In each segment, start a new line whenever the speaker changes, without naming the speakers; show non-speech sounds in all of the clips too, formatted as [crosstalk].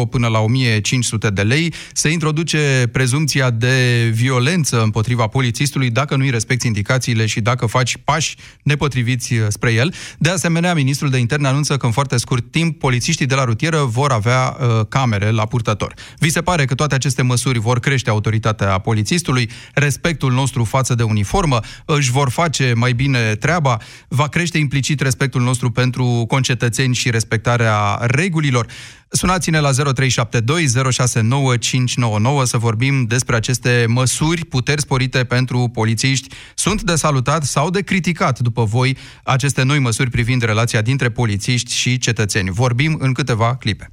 euro până la 1500 de lei. Se introduce prezumția de violență împotriva polițistului dacă nu-i respecti indicațiile și dacă faci pași nepotriviți spre el. De asemenea, ministrul de interne anunță că în foarte scurt timp polițiștii de la rutieră vor avea uh, camere la purtător. Vi se pare că toate aceste măsuri vor crește autoritatea polițistului, respectul nostru față de uniformă, își vor face mai bine treaba, va crește implicit respectul nostru pentru concetățeni și respectarea regulilor. Sunați-ne la 0372 069 599 să vorbim despre aceste măsuri, puteri sporite pentru polițiști. Sunt de salutat sau de criticat, după voi, aceste noi măsuri privind relația dintre polițiști și cetățeni. Vorbim în câteva clipe.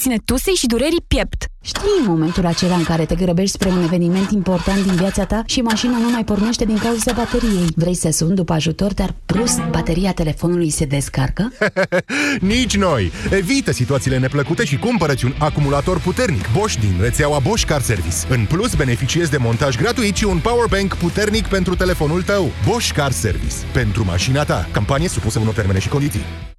ține tusei și durerii piept.
Știi momentul acela în care te grăbești spre un eveniment important din viața ta și mașina nu mai pornește din cauza bateriei. Vrei să suni după ajutor, dar plus bateria telefonului se descarcă? [laughs]
Nici noi! Evită situațiile neplăcute și cumpărăți un acumulator puternic Bosch din rețeaua Bosch Car Service. În plus, beneficiezi de montaj gratuit și un powerbank puternic pentru telefonul tău. Bosch Car Service. Pentru mașina ta. Campanie supusă unor termene și condiții.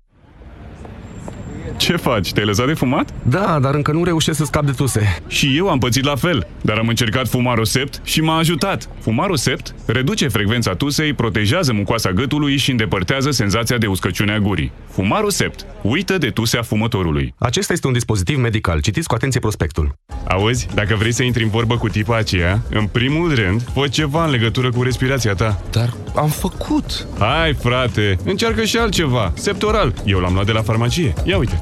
Ce faci? Te-ai lăsat de fumat?
Da, dar încă nu reușesc să scap de tuse.
Și eu am pățit la fel, dar am încercat fumarul sept și m-a ajutat. Fumarul sept reduce frecvența tusei, protejează mucoasa gâtului și îndepărtează senzația de uscăciune a gurii. Fumarul sept uită de tusea fumătorului.
Acesta este un dispozitiv medical. Citiți cu atenție prospectul.
Auzi, dacă vrei să intri în vorbă cu tipa aceea, în primul rând, fă ceva în legătură cu respirația ta.
Dar am făcut.
Hai, frate, încearcă și altceva. Septoral. Eu l-am luat de la farmacie. Ia uite.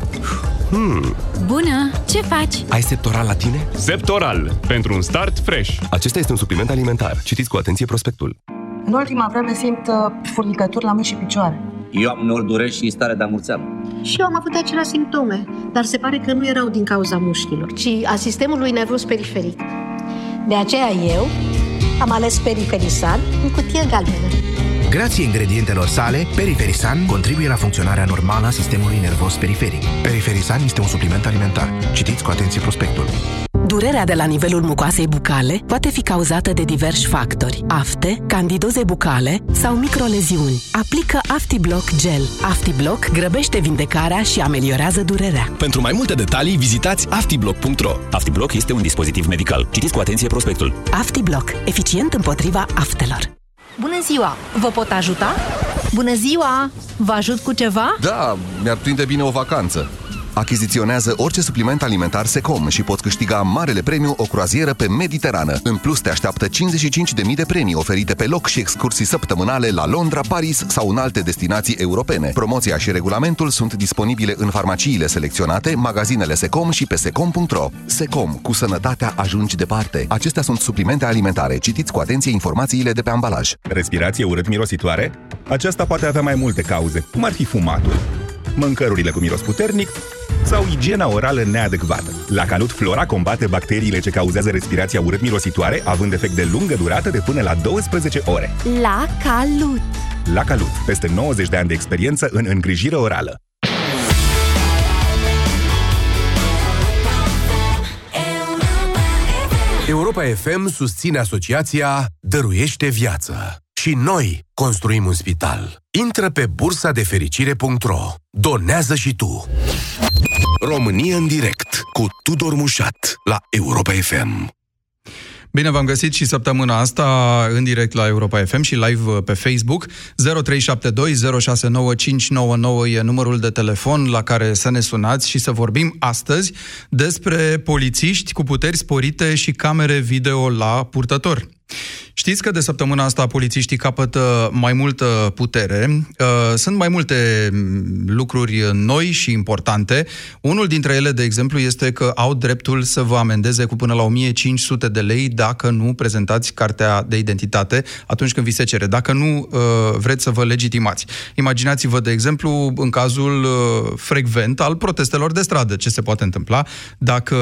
Hmm.
Bună! Ce faci?
Ai septoral la tine?
Septoral. Pentru un start fresh.
Acesta este un supliment alimentar. Citiți cu atenție prospectul.
În ultima vreme simt uh, furnicături la mâini și picioare.
Eu am nori dureri și stare de amurțeală.
Și eu am avut aceleași simptome, dar se pare că nu erau din cauza mușchilor, ci a sistemului nervos periferic. De aceea eu am ales Periferisan în cutie galbenă.
Grație ingredientelor sale, Periferisan contribuie la funcționarea normală a sistemului nervos periferic. Periferisan este un supliment alimentar. Citiți cu atenție prospectul.
Durerea de la nivelul mucoasei bucale poate fi cauzată de diversi factori. Afte, candidoze bucale sau microleziuni. Aplică AftiBlock Gel. AftiBlock grăbește vindecarea și ameliorează durerea.
Pentru mai multe detalii, vizitați aftiblock.ro.
AftiBlock este un dispozitiv medical. Citiți cu atenție prospectul.
AftiBlock. Eficient împotriva aftelor.
Bună ziua! Vă pot ajuta? Bună ziua! Vă ajut cu ceva?
Da, mi-ar prinde bine o vacanță. Achiziționează orice supliment alimentar Secom și poți câștiga marele premiu o croazieră pe Mediterană. În plus, te așteaptă 55.000 de premii oferite pe loc și excursii săptămânale la Londra, Paris sau în alte destinații europene. Promoția și regulamentul sunt disponibile în farmaciile selecționate, magazinele Secom și pe secom.ro. Secom, cu sănătatea ajungi departe. Acestea sunt suplimente alimentare. Citiți cu atenție informațiile de pe ambalaj.
Respirație urât-mirositoare? Aceasta poate avea mai multe cauze, cum ar fi fumatul, mâncărurile cu miros puternic sau igiena orală neadecvată. La Calut Flora combate bacteriile ce cauzează respirația urât-mirositoare, având efect de lungă durată de până la 12 ore.
La Calut!
La Calut, peste 90 de ani de experiență în îngrijire orală.
Europa FM susține asociația Dăruiește Viață. Și noi construim un spital. Intră pe bursa de fericire.ro. Donează și tu. România în direct cu Tudor Mușat la Europa FM.
Bine v-am găsit și săptămâna asta în direct la Europa FM și live pe Facebook. 0372069599 e numărul de telefon la care să ne sunați și să vorbim astăzi despre polițiști cu puteri sporite și camere video la purtător. Știți că de săptămâna asta polițiștii capătă mai multă putere. Uh, sunt mai multe mm, lucruri noi și importante. Unul dintre ele, de exemplu, este că au dreptul să vă amendeze cu până la 1500 de lei dacă nu prezentați cartea de identitate atunci când vi se cere, dacă nu uh, vreți să vă legitimați. Imaginați-vă, de exemplu, în cazul uh, frecvent al protestelor de stradă, ce se poate întâmpla dacă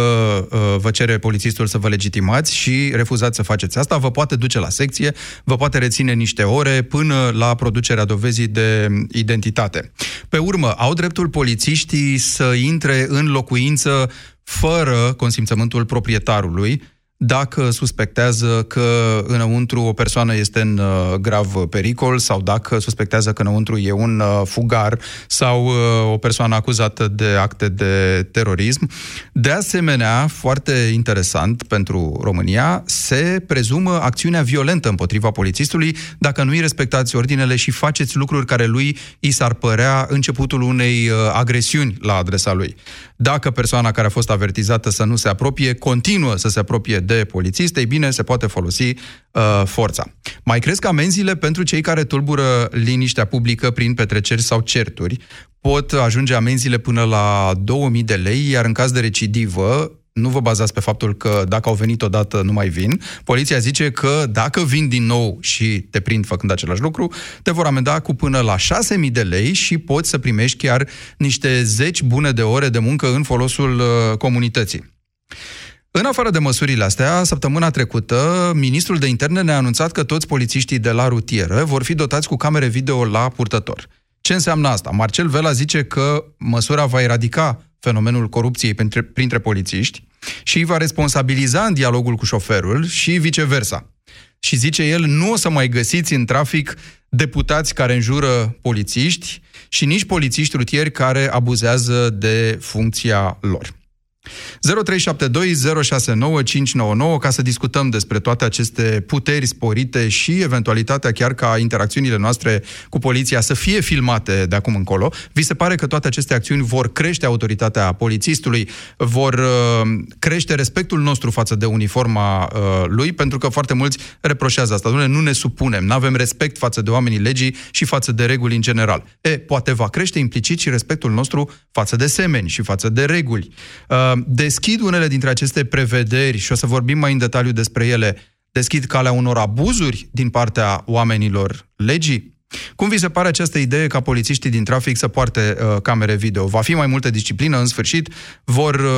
vă cere polițistul să vă legitimați și refuzați să faceți asta, vă poate duce la secție, vă poate reține niște ore până la producerea dovezii de identitate. Pe urmă, au dreptul polițiștii să intre în locuință fără consimțământul proprietarului, dacă suspectează că înăuntru o persoană este în uh, grav pericol sau dacă suspectează că înăuntru e un uh, fugar sau uh, o persoană acuzată de acte de terorism. De asemenea, foarte interesant pentru România, se prezumă acțiunea violentă împotriva polițistului dacă nu îi respectați ordinele și faceți lucruri care lui i s-ar părea începutul unei agresiuni la adresa lui. Dacă persoana care a fost avertizată să nu se apropie, continuă să se apropie de polițist, ei bine, se poate folosi uh, forța. Mai crezi că amenziile pentru cei care tulbură liniștea publică prin petreceri sau certuri pot ajunge amenziile până la 2000 de lei, iar în caz de recidivă, nu vă bazați pe faptul că dacă au venit odată nu mai vin. Poliția zice că dacă vin din nou și te prind făcând același lucru, te vor amenda cu până la 6.000 de lei și poți să primești chiar niște zeci bune de ore de muncă în folosul uh, comunității. În afară de măsurile astea, săptămâna trecută, ministrul de interne ne-a anunțat că toți polițiștii de la rutieră vor fi dotați cu camere video la purtător. Ce înseamnă asta? Marcel Vela zice că măsura va eradica fenomenul corupției printre, printre polițiști și îi va responsabiliza în dialogul cu șoferul și viceversa. Și zice el, nu o să mai găsiți în trafic deputați care înjură polițiști și nici polițiști rutieri care abuzează de funcția lor. 0372069599 ca să discutăm despre toate aceste puteri sporite și eventualitatea chiar ca interacțiunile noastre cu poliția să fie filmate de acum încolo. Vi se pare că toate aceste acțiuni vor crește autoritatea polițistului, vor uh, crește respectul nostru față de uniforma uh, lui, pentru că foarte mulți reproșează asta. Dom'le, nu ne supunem, nu avem respect față de oamenii legii și față de reguli în general. E, poate va crește implicit și respectul nostru față de semeni și față de reguli. Uh, deschid unele dintre aceste prevederi și o să vorbim mai în detaliu despre ele, deschid calea unor abuzuri din partea oamenilor legii? Cum vi se pare această idee ca polițiștii din trafic să poarte uh, camere video? Va fi mai multă disciplină în sfârșit? Vor uh,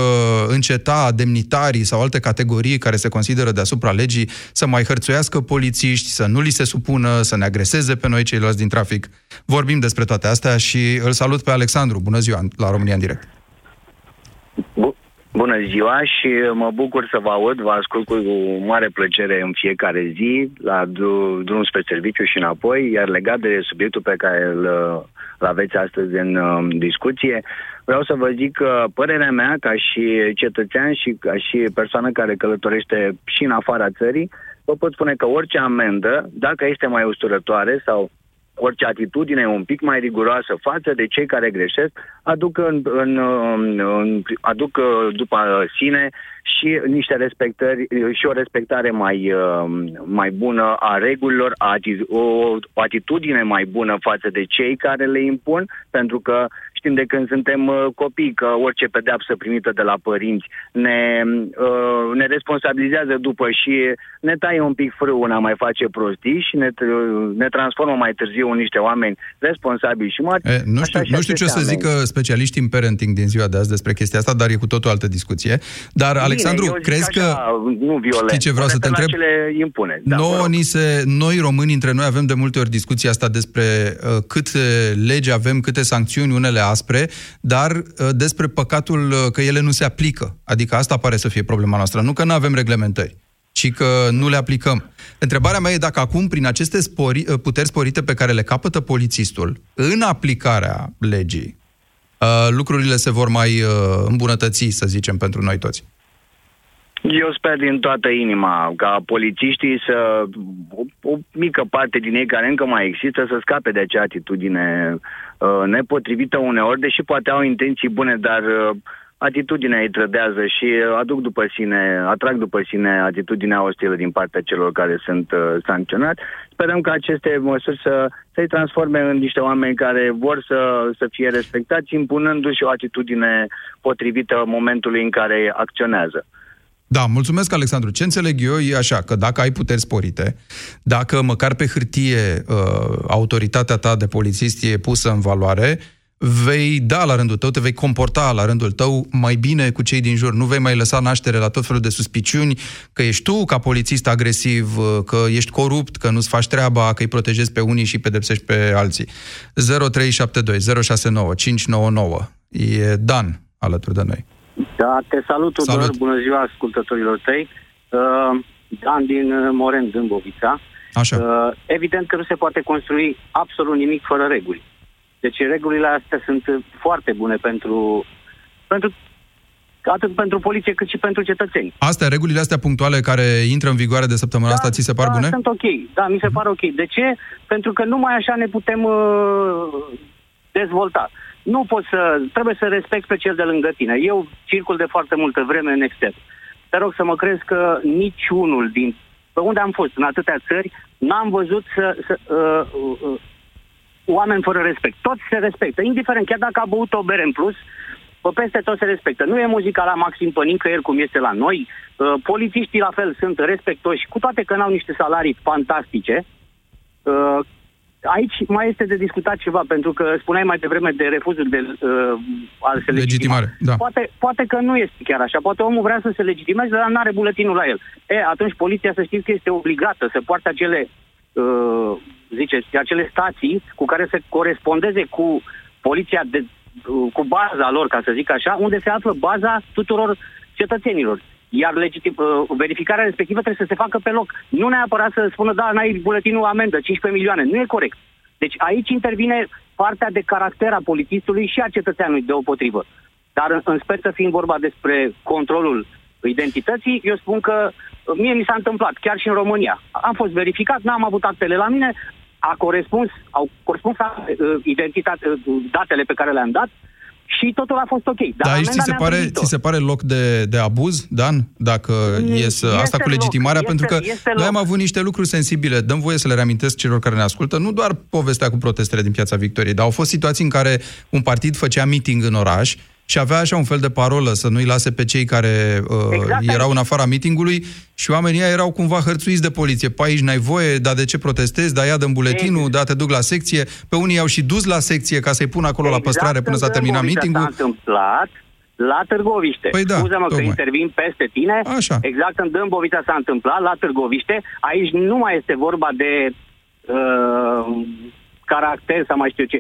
înceta demnitarii sau alte categorii care se consideră deasupra legii să mai hărțuiască polițiști, să nu li se supună, să ne agreseze pe noi ceilalți din trafic? Vorbim despre toate astea și îl salut pe Alexandru. Bună ziua la România în direct.
Bună ziua și mă bucur să vă aud, vă ascult cu mare plăcere în fiecare zi, la drum spre serviciu și înapoi, iar legat de subiectul pe care îl, îl aveți astăzi în um, discuție, vreau să vă zic că părerea mea ca și cetățean și ca și persoană care călătorește și în afara țării, vă pot spune că orice amendă, dacă este mai usturătoare sau orice atitudine un pic mai riguroasă față de cei care greșesc, aduc, în, în, în, aduc uh, după sine și niște respectări și o respectare mai, uh, mai bună a regulilor, o, o atitudine mai bună față de cei care le impun, pentru că Știm de când suntem uh, copii că orice pedeapsă primită de la părinți ne, uh, ne responsabilizează după și ne taie un pic frâul a mai face prostii și ne, ne transformă mai târziu în niște oameni responsabili și mari.
E, nu știu, nu știu ce o să zică specialiștii în parenting din ziua de azi despre chestia asta, dar e cu totul altă discuție. Dar, Bine, Alexandru, crezi că...
Nu violent.
Știi ce vreau să te întreb?
Ce impune. Da,
Nouă, ni se, noi români între noi avem de multe ori discuția asta despre uh, câte legi avem, câte sancțiuni, unele aspre, dar uh, despre păcatul uh, că ele nu se aplică. Adică asta pare să fie problema noastră. Nu că nu avem reglementări, ci că nu le aplicăm. Întrebarea mea e dacă acum, prin aceste spori, uh, puteri sporite pe care le capătă polițistul, în aplicarea legii, lucrurile se vor mai îmbunătăți, să zicem, pentru noi toți.
Eu sper din toată inima ca polițiștii să, o, o mică parte din ei care încă mai există, să scape de acea atitudine uh, nepotrivită uneori, deși poate au intenții bune, dar uh, atitudinea îi trădează și aduc după sine, atrag după sine atitudinea ostilă din partea celor care sunt uh, sancționați. Sperăm că aceste măsuri să, să-i transforme în niște oameni care vor să, să fie respectați, impunându-și o atitudine potrivită momentului în care acționează.
Da, mulțumesc, Alexandru. Ce înțeleg eu e așa, că dacă ai puteri sporite, dacă măcar pe hârtie uh, autoritatea ta de polițist e pusă în valoare, vei da la rândul tău, te vei comporta la rândul tău mai bine cu cei din jur. Nu vei mai lăsa naștere la tot felul de suspiciuni că ești tu ca polițist agresiv, că ești corupt, că nu-ți faci treaba, că îi protejezi pe unii și pedepsești pe alții. 0372 069 599. E Dan alături de noi.
Da, te salut, Tudor.
Salut.
Bună ziua ascultătorilor tăi. Uh, Dan din uh, Moren, Zâmbovița.
Așa.
Uh, evident că nu se poate construi absolut nimic fără reguli. Deci regulile astea sunt uh, foarte bune pentru, pentru atât pentru poliție cât și pentru cetățeni.
Astea, regulile astea punctuale care intră în vigoare de săptămâna asta, ți se par
da,
bune?
sunt ok. Da, mi se pare ok. De ce? Pentru că numai așa ne putem uh, dezvolta. Nu poți să... Trebuie să respecti pe cel de lângă tine. Eu circul de foarte multă vreme în extern. Te rog să mă crezi că niciunul din... Pe unde am fost, în atâtea țări, n-am văzut să... să uh, uh, uh, oameni fără respect. Toți se respectă, indiferent, chiar dacă a băut o bere în plus, pe peste tot se respectă. Nu e muzica la maxim pe nicăieri cum este la noi. Uh, polițiștii la fel sunt respectoși, cu toate că n-au niște salarii fantastice. Uh, aici mai este de discutat ceva, pentru că spuneai mai devreme de refuzul de uh, a se
Legitimare, da.
Poate, poate că nu este chiar așa. Poate omul vrea să se legitimeze, dar nu are buletinul la el. E, atunci poliția să știți că este obligată să poarte acele, uh, ziceți, acele stații cu care să corespondeze cu poliția de, uh, cu baza lor, ca să zic așa, unde se află baza tuturor cetățenilor. Iar legitim, uh, verificarea respectivă trebuie să se facă pe loc. Nu neapărat să spună, da, n-ai buletinul amendă, 15 milioane. Nu e corect. Deci aici intervine partea de caracter a polițistului și a cetățeanului deopotrivă. Dar în, în speță fiind vorba despre controlul identității, eu spun că uh, mie mi s-a întâmplat, chiar și în România. Am fost verificat, n-am avut actele la mine, a corespuns, au corespuns uh, identitate, uh, datele pe care le-am dat și totul a fost ok. Dar
Dar aici
amenda
ți se,
mi-a
pare,
primit-o.
ți se pare loc de, de abuz, Dan? Dacă e să, asta cu
loc,
legitimarea?
este-
pentru că
este
noi am
loc.
avut niște lucruri sensibile. Dăm voie să le reamintesc celor care ne ascultă. Nu doar povestea cu protestele din Piața Victoriei, dar au fost situații în care un partid făcea meeting în oraș și avea așa un fel de parolă să nu-i lase pe cei care uh,
Exact
erau în afara meetingului și oamenii ăia erau cumva hărțuiți de poliție. Pe aici n-ai voie, dar de ce protestezi? Dar ia dă buletinul, da, te duc la secție. Pe unii i-au și dus la secție ca să-i pună acolo la păstrare până s-a
în
terminat
Dâmbovița
meetingul.
S-a întâmplat la Târgoviște.
Păi da,
Scuză-mă că
tocmai.
intervin peste tine.
Așa.
Exact în Dâmbovița s-a întâmplat, la Târgoviște. Aici nu mai este vorba de uh, caracter sau mai știu ce.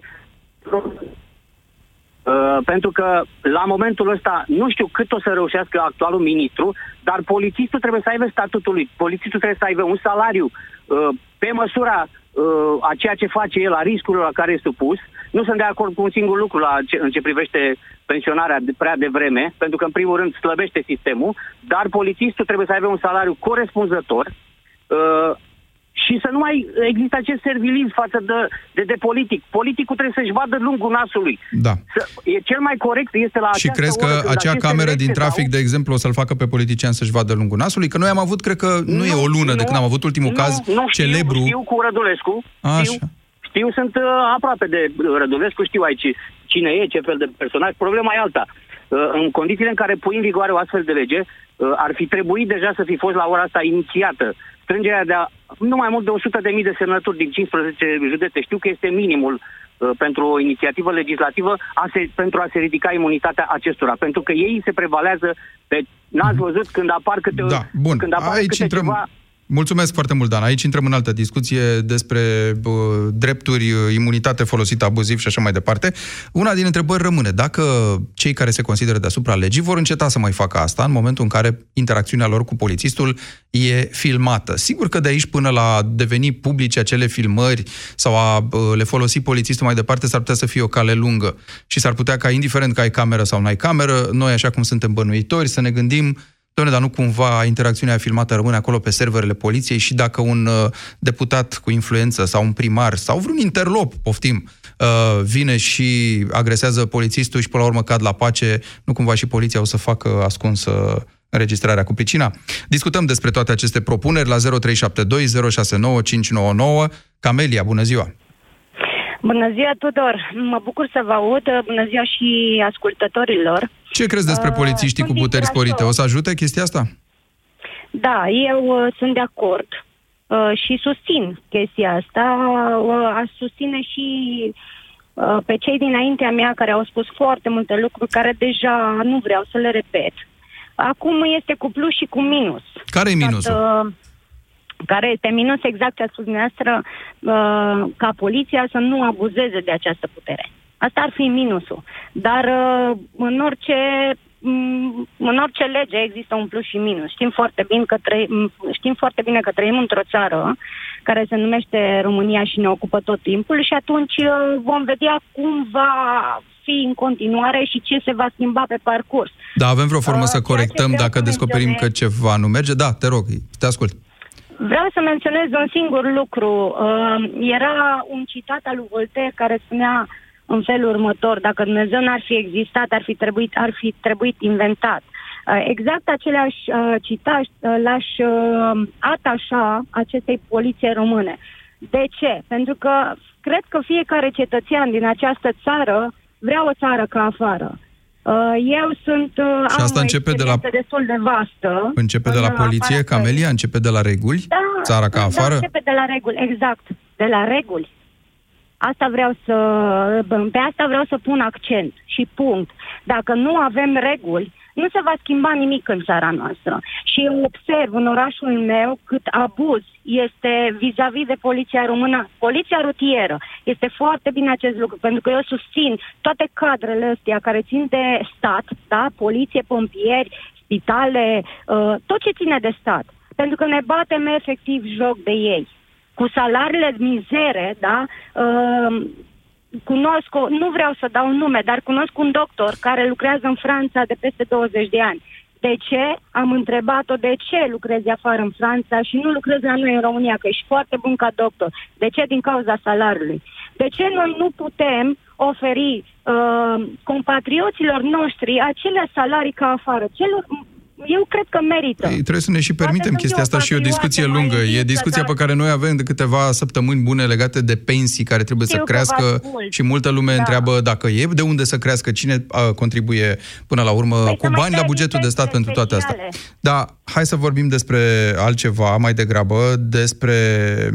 Uh, pentru că la momentul ăsta nu știu cât o să reușească actualul ministru, dar polițistul trebuie să aibă statutul lui, polițistul trebuie să aibă un salariu uh, pe măsura uh, a ceea ce face el, a riscurilor la care e supus. Nu sunt de acord cu un singur lucru la ce, în ce privește pensionarea de, prea devreme, pentru că în primul rând slăbește sistemul, dar polițistul trebuie să aibă un salariu corespunzător uh, și să nu mai există acest servilism față de, de, de politic. Politicul trebuie să-și vadă lungul nasului.
Da.
Să, e cel mai corect este la
Și
această
crezi
oră
că
când
acea
aceste
cameră
lecții
din
se
trafic,
dau,
de exemplu, o să-l facă pe politician să-și vadă lungul nasului? Că noi am avut, cred că nu, e o lună de când am avut ultimul
nu,
caz
nu știu,
celebru.
Știu cu Rădulescu.
Așa.
Știu, știu, sunt uh, aproape de Rădulescu, știu aici cine e, ce fel de personaj. Problema e alta. Uh, în condițiile în care pui în vigoare o astfel de lege, uh, ar fi trebuit deja să fi fost la ora asta inițiată strângerea de a, nu mai mult de 100.000 de, mii de semnături din 15 județe. Știu că este minimul uh, pentru o inițiativă legislativă a se, pentru a se ridica imunitatea acestora. Pentru că ei se prevalează pe... N-ați văzut când apar câte,
Da, bun.
când apar
Aici
câte
intrăm...
ceva...
Mulțumesc foarte mult, Dan. Aici intrăm în altă discuție despre bă, drepturi, imunitate folosită abuziv și așa mai departe. Una din întrebări rămâne. Dacă cei care se consideră deasupra legii vor înceta să mai facă asta în momentul în care interacțiunea lor cu polițistul e filmată. Sigur că de aici până la deveni publice acele filmări sau a bă, le folosi polițistul mai departe s-ar putea să fie o cale lungă. Și s-ar putea ca, indiferent că ai cameră sau nu ai cameră, noi, așa cum suntem bănuitori, să ne gândim Doamne, dar nu cumva interacțiunea filmată rămâne acolo pe serverele poliției și dacă un uh, deputat cu influență sau un primar sau vreun interlop, poftim, uh, vine și agresează polițistul și până la urmă cad la pace, nu cumva și poliția o să facă ascunsă înregistrarea cu pricina. Discutăm despre toate aceste propuneri la 0372 069 599. Camelia, bună ziua!
Bună ziua, Tudor! Mă bucur să vă aud. Bună ziua și ascultătorilor.
Ce crezi despre
Uh,
polițiștii cu
sunt
puteri
din
sporite?
Brașov.
O să ajute chestia asta?
Da, eu uh, sunt de acord uh, și susțin chestia asta. Uh, aș susține și uh, pe cei dinaintea mea care au spus foarte multe lucruri care deja nu vreau să le repet. Acum este cu plus și cu minus.
Care e minusul?
Uh, care este minus exact ce a spus dumneavoastră, uh, ca poliția să nu abuzeze de această putere. Asta ar fi minusul. Dar uh, în orice mm, în orice lege există un plus și minus. Știm foarte bine că, trăi, știm foarte bine că trăim într-o țară care se numește România și ne ocupă tot timpul și atunci uh, vom vedea cum va fi în continuare și ce se va schimba pe parcurs.
Da, avem vreo formă uh, să corectăm dacă
să
descoperim
menționez...
că ceva nu merge? Da, te rog, te ascult.
Vreau să menționez un singur lucru. Uh, era un citat al lui Voltaire care spunea în felul următor, dacă Dumnezeu n-ar fi existat, ar fi trebuit, ar fi trebuit inventat. Uh, exact aceleași uh, citat uh, l-aș uh, atașa acestei poliție române. De ce? Pentru că cred că fiecare cetățean din această țară vrea o țară ca afară. Uh, eu sunt... Uh,
Și asta
am
începe
o
de la-
experiență destul de vastă.
Începe de la
în
poliție,
afara
Camelia? Începe de la reguli?
Da,
Țara ca
Da,
afară?
începe de la reguli, exact. De la reguli. Asta vreau să... Pe asta vreau să pun accent și punct. Dacă nu avem reguli, nu se va schimba nimic în țara noastră. Și eu observ în orașul meu cât abuz este vis-a-vis de poliția română, poliția rutieră. Este foarte bine acest lucru, pentru că eu susțin toate cadrele astea care țin de stat, da? poliție, pompieri, spitale, uh, tot ce ține de stat. Pentru că ne batem efectiv joc de ei cu salariile mizere, da, uh, cunosc, o, nu vreau să dau nume, dar cunosc un doctor care lucrează în Franța de peste 20 de ani. De ce? Am întrebat-o de ce lucrezi afară în Franța și nu lucrezi la noi în România, că ești foarte bun ca doctor. De ce? Din cauza salariului. De ce noi nu putem oferi uh, compatrioților noștri acele salarii ca afară? Celor, eu cred că merită.
Ei, trebuie să ne și permitem
Poate să
chestia
fie o
asta și e o
patriotă
discuție
mai
lungă. E
învinsă,
discuția
dar-
pe care noi avem de câteva săptămâni bune legate de pensii care trebuie
Știu
să
că
crească
vă ascult.
și multă lume
Da.
întreabă dacă e de unde să crească, cine uh, contribuie până la urmă
Păi
cu
să mai
bani la
dea
bugetul de stat
inspecțiile
pentru toate astea.
speciale.
Da, hai să vorbim despre altceva mai degrabă, despre...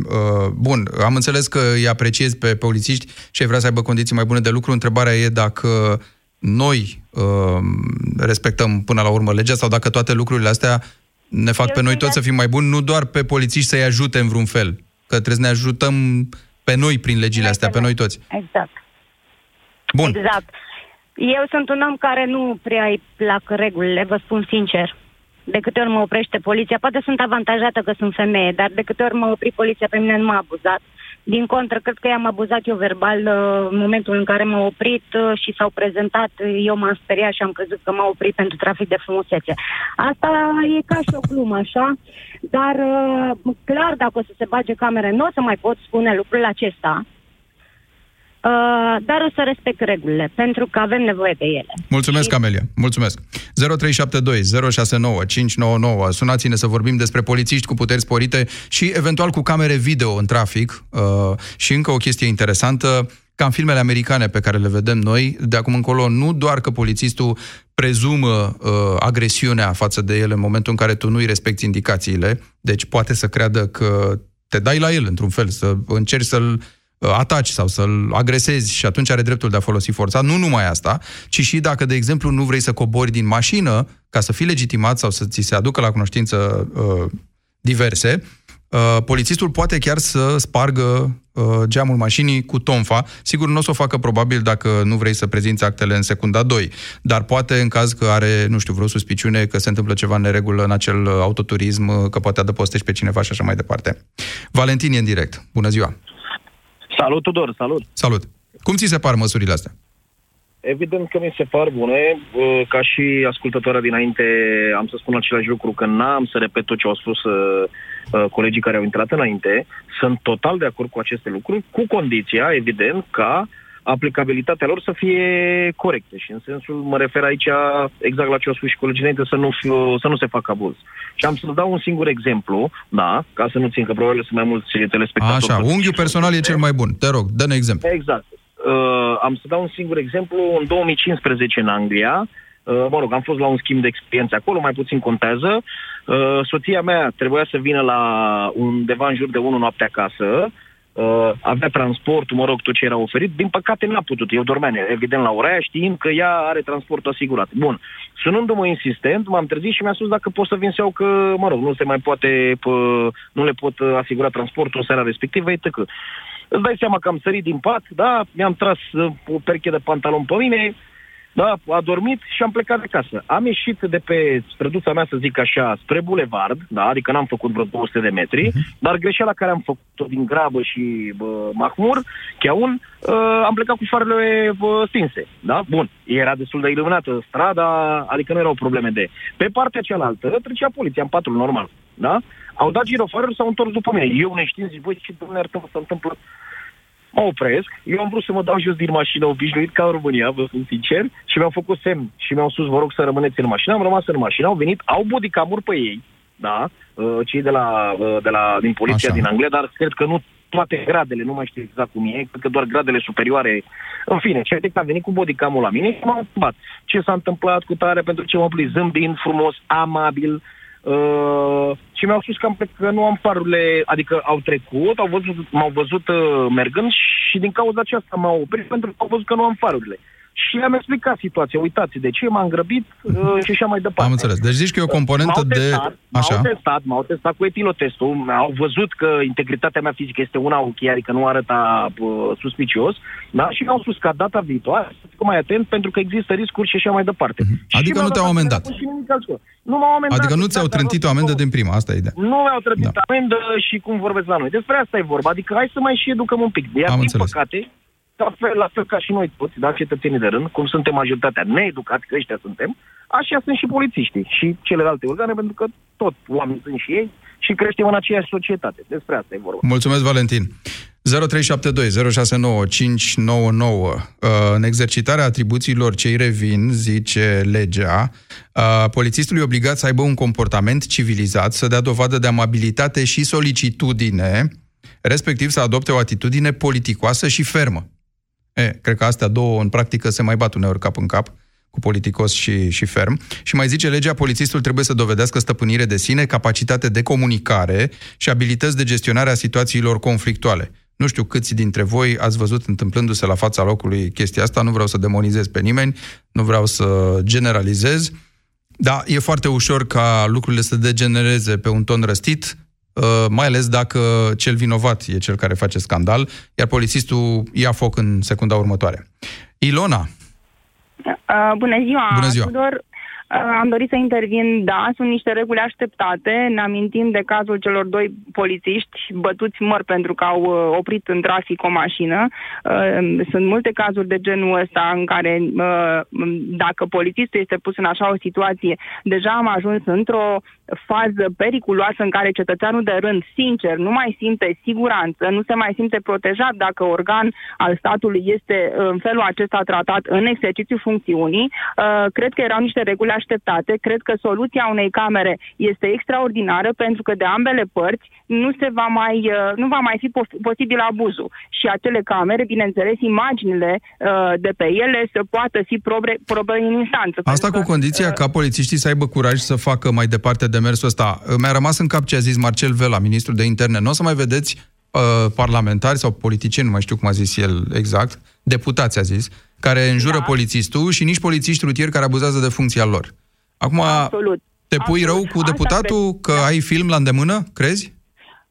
Uh, bun, am înțeles că îi apreciezi pe polițiști și ai vrea să aibă condiții mai bune de lucru. Întrebarea e dacă noi uh, respectăm până la urmă legea sau dacă toate lucrurile astea ne fac
Eu
pe noi
sunt
toți să
de-
fim mai buni, nu doar pe polițiști să-i ajute în vreun fel, că trebuie să ne ajutăm pe noi prin legile astea, pe noi toți.
Exact.
Bun.
Exact. Eu sunt un om care nu prea îi plac regulile, vă spun sincer. De câte ori mă oprește poliția, poate sunt avantajată că sunt femeie, dar de câte ori mă opri poliția, pe mine nu m-a abuzat. Din contră, cred că i-am abuzat eu verbal uh, în momentul în care m-a oprit uh, și s-au prezentat. Eu m-am speriat și am crezut că m-a oprit pentru trafic de frumusețe. Asta e ca și o glumă, așa? Dar uh, clar, dacă o să se bage camere, nu o să mai pot spune lucrul acesta. Uh, dar o să respect regulile, pentru că avem nevoie de ele.
Mulțumesc, Camelia. Mulțumesc. 0372 069 599. Sunați-ne să vorbim despre polițiști cu puteri sporite și eventual cu camere video în trafic. Uh, și încă o chestie interesantă, ca în filmele americane pe care le vedem noi, de acum încolo, nu doar că polițistul prezumă uh, agresiunea față de el în momentul în care tu nu-i respecti indicațiile, deci poate să creadă că te dai la el într-un fel, să încerci să-l uh, ataci sau să-l agresezi și atunci are dreptul de a folosi forța. Nu numai asta, ci și dacă, de exemplu, nu vrei să cobori din mașină ca să fii legitimat sau să ți se aducă la cunoștință uh, diverse, uh, polițistul poate chiar să spargă uh, geamul mașinii cu tonfa. Sigur, nu o să o facă probabil dacă nu vrei să prezinți actele în secunda 2, dar poate în caz că are, nu știu, vreo suspiciune că se întâmplă ceva în neregulă în acel uh, autoturism, uh, că poate adăpostești pe cineva și așa mai departe. Valentin e în direct. Bună ziua!
Salut, Tudor, salut!
Salut! Cum ți se par măsurile astea?
Evident că mi se par bune. Uh, Ca și ascultătoarea dinainte, am să spun același lucru, că n-am să repet tot ce au spus uh, uh, colegii care au intrat înainte. Sunt total de acord cu aceste lucruri, cu condiția, evident, ca aplicabilitatea lor să fie corectă. Și în sensul, mă refer aici exact la ce au spus și colegii înainte, să nu, fiu, să nu se facă abuz. Și am să dau un singur exemplu, da, ca să nu țin că probabil sunt mai mulți telespectatori.
Așa, unghiul personal e cel mai bun. Te rog, dă-ne exemplu.
Exact. Uh, am să dau un singur exemplu. În 2015 în Anglia, uh, mă rog, am fost la un schimb de experiențe acolo, mai puțin contează. Uh, soția mea trebuia să vină la undeva în jur de 1 noapte acasă. uh, avea transportul, mă rog, tot ce era oferit. Din păcate n-a putut. Eu dormeam, evident, la ora aia, știind că ea are transportul asigurat. Bun. Sunându-mă insistent, m-am trezit și mi-a spus dacă pot să vin să iau că, mă rog, nu se mai poate, pă, nu le pot uh, asigura transportul în seara respectivă, etc. Îți dai seama că am sărit din pat, da, mi-am tras uh, o pereche de pantalon pe mine, da, a dormit și am plecat de casă. Am ieșit de pe străduța mea, să zic așa, spre bulevard, da, adică n-am făcut vreo 200 de metri, uh-huh. dar greșeala care am făcut-o din grabă și bă, mahmur, cheaun, uh, am plecat cu farele bă, stinse, da? Bun, era destul de iluminată strada, adică nu erau probleme de... Pe partea cealaltă trecea poliția în patrul normal, da? Au dat girofarul, s-au întors după mine. Eu neștiind zic, băi, ce domnule se întâmplă? Mă opresc, eu am vrut să mă dau jos din mașină obișnuit ca în România, vă spun sincer, și mi-au făcut semn și mi-au spus, vă rog să rămâneți în mașină, am rămas în mașină, au venit, au bodicamuri pe ei, da, uh, cei de la, uh, de la din poliția Așa. din Anglia, dar cred că nu toate gradele, nu mai știu exact cum e, cred că doar gradele superioare. În fine, și a venit cu bodicamul la mine și m-a întrebat ce s-a întâmplat cu tare, pentru ce mă plin zâmbind frumos, amabil, Uh, și mi-au spus că, am, că nu am farurile, adică au trecut, au văzut, m-au văzut uh, mergând și din cauza aceasta m-au oprit pentru că au văzut că nu am farurile. Și am explicat situația, uitați de ce m-am grăbit uh, și așa mai departe.
Am înțeles. Deci zici că e o componentă
m-au testat,
de... Așa.
M-au testat, m-au testat cu etilotestul, au văzut că integritatea mea fizică este una ok, adică nu arăta uh, suspicios, da? și mi-au spus că data viitoare să fiu mai atent pentru că există riscuri și așa mai departe.
Uh-huh. Adică nu te-au amendat.
Nu m-au amendat.
Adică nu ți-au trântit o amendă din prima, asta e ideea.
Nu mi-au trântit da. amendă și cum vorbesc la noi. Despre asta e vorba. Adică hai să mai și educăm un pic. Iar
Am
din
înțeles.
păcate, la fel, la fel ca și noi toți, da, cetățenii de rând, cum suntem majoritatea needucați, că ăștia suntem, așa sunt și polițiștii și celelalte organe, pentru că tot oameni sunt și ei și creștem în aceeași societate. Despre asta e vorba.
Mulțumesc, Valentin. 0372 069 599. Uh, În exercitarea atribuțiilor ce îi revin, zice legea, uh, polițistul e obligat să aibă un comportament civilizat, să dea dovadă de amabilitate și solicitudine, respectiv să adopte o atitudine politicoasă și fermă. E, cred că astea două în practică se mai bat uneori cap în cap cu politicos și, și ferm. Și mai zice legea, polițistul trebuie să dovedească stăpânire de sine, capacitate de comunicare și abilități de gestionare a situațiilor conflictuale. Nu știu câți dintre voi ați văzut întâmplându-se la fața locului chestia asta, nu vreau să demonizez pe nimeni, nu vreau să generalizez, dar e foarte ușor ca lucrurile să degenereze pe un ton răstit, uh, mai ales dacă cel vinovat e cel care face scandal, iar polițistul ia foc în secunda următoare. Ilona,
Uh, bună ziua,
Bună ziua.
Tudor. Uh, am dorit să intervin, da, sunt niște reguli așteptate. Ne amintim de cazul celor doi polițiști bătuți măr pentru că au uh, oprit în trafic o mașină. Uh, sunt multe cazuri de genul ăsta în care uh, dacă polițistul este pus în așa o situație, deja am ajuns într-o fază periculoasă în care cetățeanul de rând, sincer, nu mai simte siguranță, nu se mai simte protejat dacă organ al statului este în felul acesta tratat în exercițiul funcțiunii. Uh, Cred că erau niște reguli așteptate. Cred că soluția unei camere este extraordinară pentru că de ambele părți nu se va mai, uh, nu va mai fi pos- posibil abuzul. Și acele camere, bineînțeles, imaginile uh, de pe ele să poată fi probe, probe în instanță.
Asta cu condiția ca polițiștii să aibă curaj să facă mai departe demersul ăsta. Mi-a rămas în cap ce a zis Marcel Vela, ministrul de interne. Nu o să mai vedeți uh, parlamentari sau politicieni, nu mai știu cum a zis el exact, deputați a zis, care înjură da. polițistul și nici polițiști rutieri care abuzează de funcția lor. Acum,
Absolut.
te pui
Absolut.
rău cu
Asta
deputatul
cred.
că ai film la îndemână, crezi?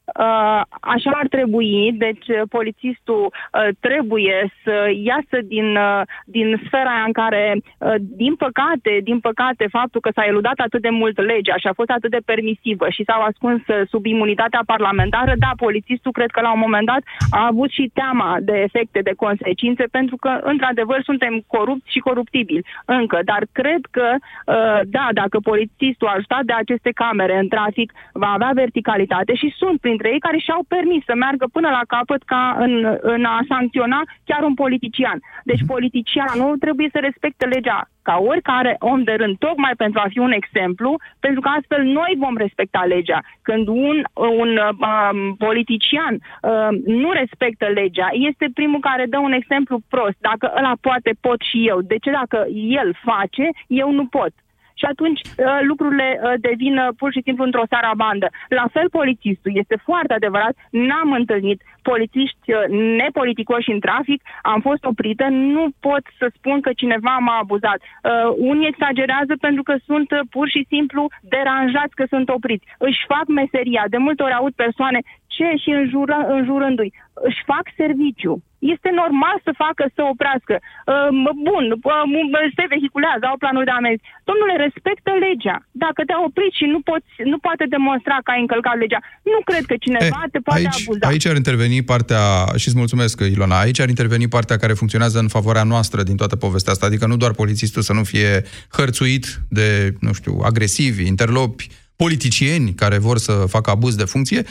Uh, așa ar trebui, deci uh, polițistul uh, trebuie să iasă din, uh, din sfera aia în care, uh, din păcate, din păcate, faptul că s-a eludat atât de mult legea și a fost atât de permisivă și s-au ascuns uh, sub imunitatea parlamentară, da, polițistul cred că la un moment dat a avut și teama de efecte, de consecințe, pentru că, într-adevăr, suntem corupți și coruptibili încă, dar cred că, uh, da, dacă polițistul ajutat de aceste camere în trafic va avea verticalitate și sunt printre ei care și-au permis să meargă până la capăt ca în, în a sancționa chiar un politician. Deci politicianul trebuie să respecte legea ca oricare om de rând, tocmai pentru a fi un exemplu, pentru că astfel noi vom respecta legea. Când un, un um, politician um, nu respectă legea, este primul care dă un exemplu prost. Dacă ăla poate, pot și eu. De ce dacă el face, eu nu pot? Și atunci uh, lucrurile uh, devin uh, pur și simplu într-o sarabandă. La fel polițistul, este foarte adevărat, n-am întâlnit polițiști uh, nepoliticoși în trafic, am fost oprită, nu pot să spun că cineva m-a abuzat. Uh, unii exagerează pentru că sunt uh, pur și simplu deranjați că sunt opriți. Își fac meseria. De multe ori aud persoane ce și înjură, înjurându-i. Își fac serviciu este normal să facă să oprească. Uh, bun, uh, se vehiculează, au planuri de amenzi. Domnule, respectă legea. Dacă te-a oprit și nu, poți, nu poate demonstra că ai încălcat legea, nu cred că cineva e, te poate
aici,
abuza.
Aici ar interveni partea, și îți mulțumesc, Ilona, aici ar interveni partea care funcționează în favoarea noastră din toată povestea asta, adică nu doar polițistul să nu fie hărțuit de, nu știu, agresivi, interlopi, politicieni care vor să facă abuz de funcție,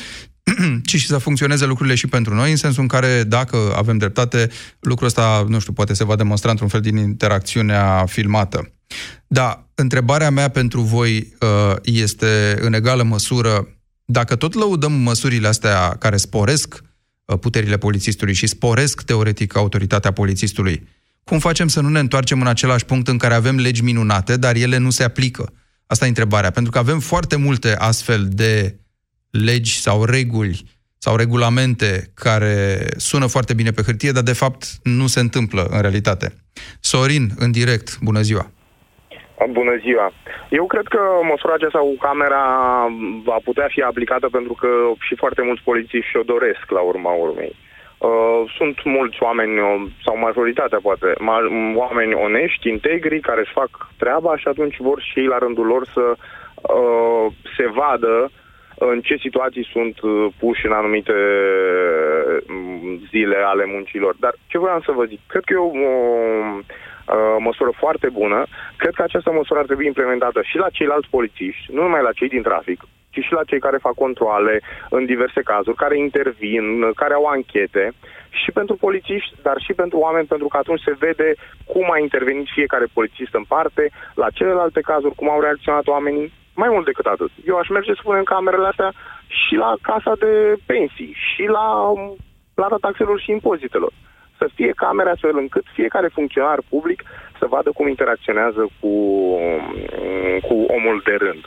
[clears throat] ci și să funcționeze lucrurile și pentru noi, în sensul în care, dacă avem dreptate, lucrul ăsta, nu știu, poate se va demonstra într-un fel din interacțiunea filmată. Da, întrebarea mea pentru voi uh, este în egală măsură, dacă tot lăudăm măsurile astea care sporesc uh, puterile polițistului și sporesc teoretic autoritatea polițistului, cum facem să nu ne întoarcem în același punct în care avem legi minunate, dar ele nu se aplică? Asta e întrebarea, pentru că avem foarte multe astfel de legi sau reguli sau regulamente care sună foarte bine pe hârtie, dar de fapt nu se întâmplă în realitate. Sorin, în direct, bună ziua!
Bună ziua! Eu cred că măsura aceasta cu camera va putea fi aplicată pentru că și foarte mulți polițiști și-o doresc la urma urmei. Uh, sunt mulți oameni, uh, sau majoritatea poate, oameni onești, integri, care își fac treaba și atunci vor și ei la rândul lor să uh, se vadă uh, în ce situații sunt uh, puși în anumite uh, zile ale muncilor. Dar ce vreau să vă zic? Cred că e o, o măsură foarte bună. Cred că această măsură ar trebui implementată și la ceilalți polițiști, nu numai la cei din trafic, ci și la cei care fac controle în diverse cazuri, care intervin, care au anchete și pentru polițiști, dar și pentru oameni, pentru că atunci se vede cum a intervenit fiecare polițist în parte, la celelalte cazuri, cum au reacționat oamenii mai mult decât atât. Eu aș merge, spune, în camerele astea și la casa de pensii, și la plata taxelor și impozitelor. Să fie camere astfel încât fiecare funcționar public să vadă cum interacționează cu, cu omul de rând.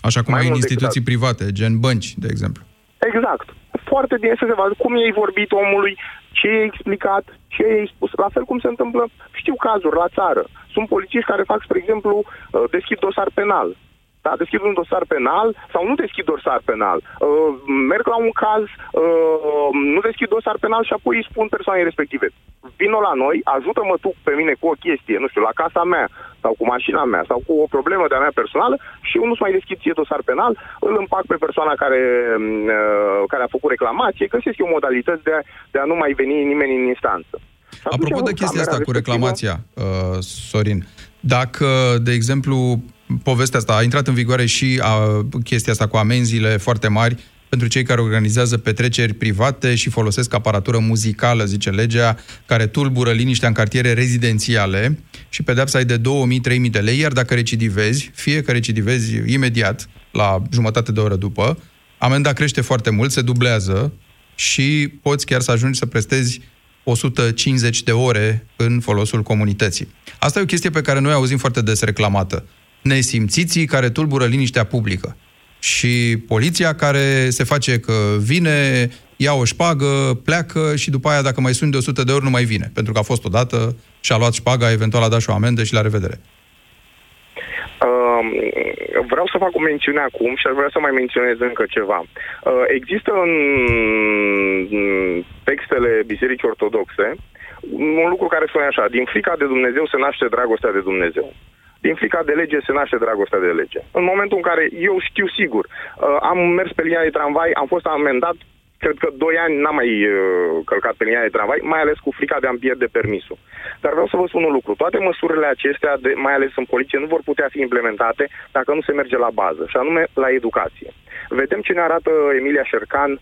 Așa cum mai ai în instituții private, gen bănci, de exemplu.
Exact. Foarte bine să se vadă cum i-ai vorbit omului, ce i-ai explicat, ce i-ai spus. La fel cum se întâmplă, știu cazuri la țară. Sunt polițiști care fac, spre exemplu, uh, deschid dosar penal da, deschid un dosar penal sau nu deschid dosar penal. Uh, merg la un caz, uh, nu deschid dosar penal și apoi îi spun persoanei respective. Vino la noi, ajută-mă tu pe mine cu o chestie, nu știu, la casa mea sau cu mașina mea sau cu o problemă de-a mea personală și eu nu-ți mai deschid ție dosar penal, îl împac pe persoana care, uh, care a făcut reclamație, găsesc eu modalități de a, de a nu mai veni nimeni în instanță.
Apropo de chestia asta cu reclamația, uh, Sorin, dacă, de exemplu, povestea asta a intrat în vigoare și a, chestia asta cu amenziile foarte mari pentru cei care organizează petreceri private și folosesc aparatură muzicală, zice legea, care tulbură liniștea în cartiere rezidențiale și pedepsa e de 2000-3000 de lei, iar dacă recidivezi, fie că recidivezi imediat, la jumătate de oră după, amenda crește foarte mult, se dublează și poți chiar să ajungi să prestezi 150 de ore în folosul comunității. Asta e o chestie pe care noi auzim foarte des reclamată nesimțiții care tulbură liniștea publică. Și poliția care se face că vine, ia o șpagă, pleacă și după aia, dacă mai sunt de 100 de ori, nu mai vine. Pentru că a fost odată și a luat șpaga, eventual a dat și o amendă și la revedere.
Uh, vreau să fac o mențiune acum și aș vrea să mai menționez încă ceva. Uh, există în textele Bisericii Ortodoxe un lucru care spune așa, din frica de Dumnezeu se naște dragostea de Dumnezeu din frica de lege se naște dragostea de lege. În momentul în care eu știu sigur, uh, am mers pe linia de tramvai, am fost amendat, cred că doi ani n-am mai uh, călcat pe linia de tramvai, mai ales cu frica de a-mi pierde permisul. Dar vreau să vă spun un lucru. Toate măsurile acestea, de, mai ales în poliție, nu vor putea fi implementate dacă nu se merge la bază, și anume la educație. Vedem ce ne arată Emilia Șercan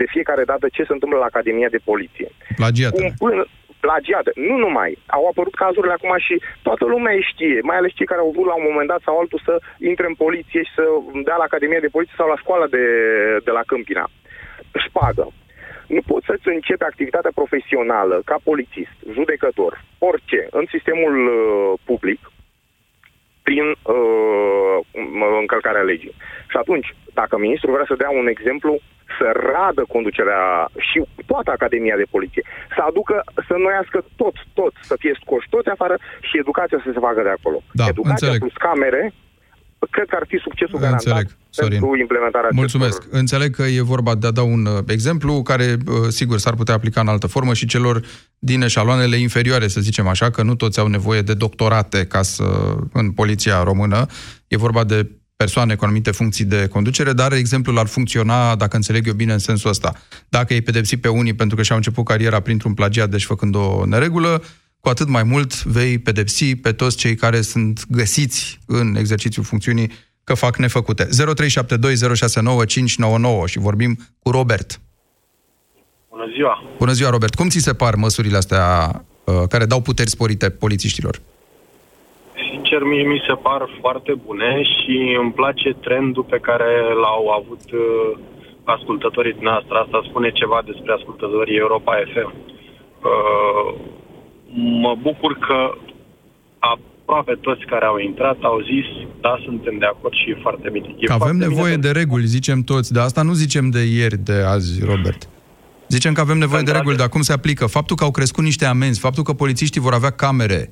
de fiecare dată ce se întâmplă la Academia de Poliție.
Plagiată.
Cum până, plagiate. Nu numai. Au apărut cazurile acum și toată lumea îi știe, mai ales cei care au vrut la un moment dat sau altul să intre în poliție și să dea la Academia de Poliție sau la școala de, de la Câmpina. Șpagă. Nu poți să-ți începi activitatea profesională ca polițist, judecător, orice, în sistemul uh, public, prin uh, legii. Și atunci, dacă ministrul vrea să dea un exemplu, să radă conducerea și toată Academia de Poliție, să aducă, să noiască tot, tot, să fie scoși toți afară și educația să se facă de acolo.
Da,
educația
înțeleg.
plus camere, cred că ar fi succesul garantat
Înțeleg, Sorin.
pentru implementarea
Mulțumesc.
acestor
Înțeleg că e vorba de a da un uh, exemplu care, uh, sigur, s-ar putea aplica în altă formă și celor din eșaloanele inferioare, să zicem așa, că nu toți au nevoie de doctorate ca să, în poliția română. E vorba de persoane cu anumite funcții de conducere, dar exemplul ar funcționa, dacă înțeleg eu bine, în sensul ăsta. Dacă îi pedepsi pe unii pentru că și-au început cariera printr-un plagiat, deci făcând o neregulă, cu atât mai mult vei pedepsi pe toți cei care sunt găsiți în exercițiul funcțiunii că fac nefăcute. 0372069599 și vorbim cu Robert.
Bună ziua!
Bună ziua, Robert. Cum ți se par măsurile astea uh, care dau puteri sporite polițiștilor?
Sincer, mie mi se par foarte bune și îmi place trendul pe care l-au avut uh, ascultătorii dumneavoastră. Asta spune ceva despre ascultătorii Europa FM. Uh, mă bucur că aproape toți care au intrat au zis, da, suntem de acord și e foarte bine. E
Că avem
foarte
nevoie
bine
de reguli, zicem toți, dar asta nu zicem de ieri, de azi, Robert. Zicem că avem nevoie de reguli, dar cum se aplică? Faptul că au crescut niște amenzi, faptul că polițiștii vor avea camere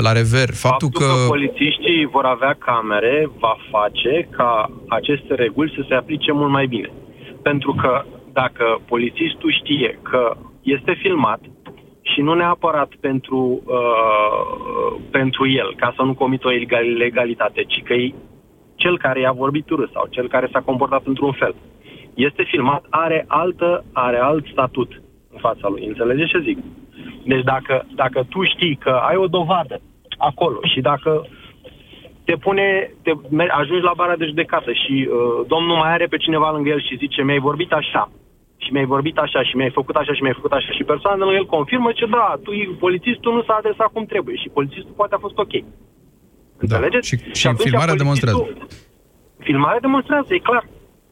la rever, faptul,
Faptul că... că polițiștii vor avea camere va face ca aceste reguli să se aplice mult mai bine. Pentru că dacă polițistul știe că este filmat și nu neapărat pentru, uh, pentru el, ca să nu comită o ilegalitate, ci că e cel care i-a vorbit urât sau cel care s-a comportat într-un fel, este filmat, are, altă, are alt statut în fața lui. Înțelegeți ce zic? Deci dacă, dacă tu știi că ai o dovadă acolo și dacă te pune, te, ajungi la bara de judecată și uh, domnul mai are pe cineva lângă el și zice mi-ai vorbit așa și mi-ai vorbit așa și mi-ai făcut așa și mi-ai făcut așa și persoana de lângă el confirmă că da, tu, polițistul nu s-a adresat cum trebuie și polițistul poate a fost ok. Înțelegeți?
Da. Și, și, și filmarea demonstrează.
Filmarea demonstrează, e clar.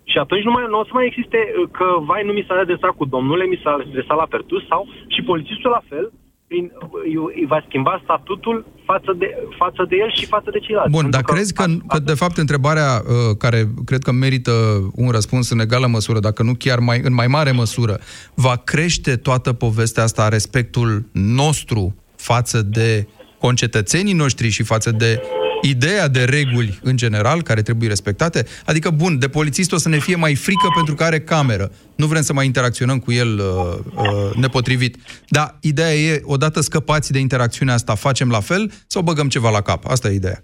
Și atunci nu, mai, nu o să mai existe uh, că, vai, nu mi s-a adresat cu domnule, mi s-a adresat la pertus sau și polițistul la fel, prin, uh, îi va schimba statutul față de, față de el și față de ceilalți.
Bun, dar
că
crezi că, că, de fapt, întrebarea uh, care cred că merită un răspuns în egală măsură, dacă nu chiar mai, în mai mare măsură, va crește toată povestea asta respectul nostru față de concetățenii noștri și față de ideea de reguli în general care trebuie respectate? Adică, bun, de polițist o să ne fie mai frică pentru că are cameră. Nu vrem să mai interacționăm cu el uh, uh, nepotrivit. Dar ideea e, odată scăpați de interacțiunea asta, facem la fel sau băgăm ceva la cap? Asta e ideea.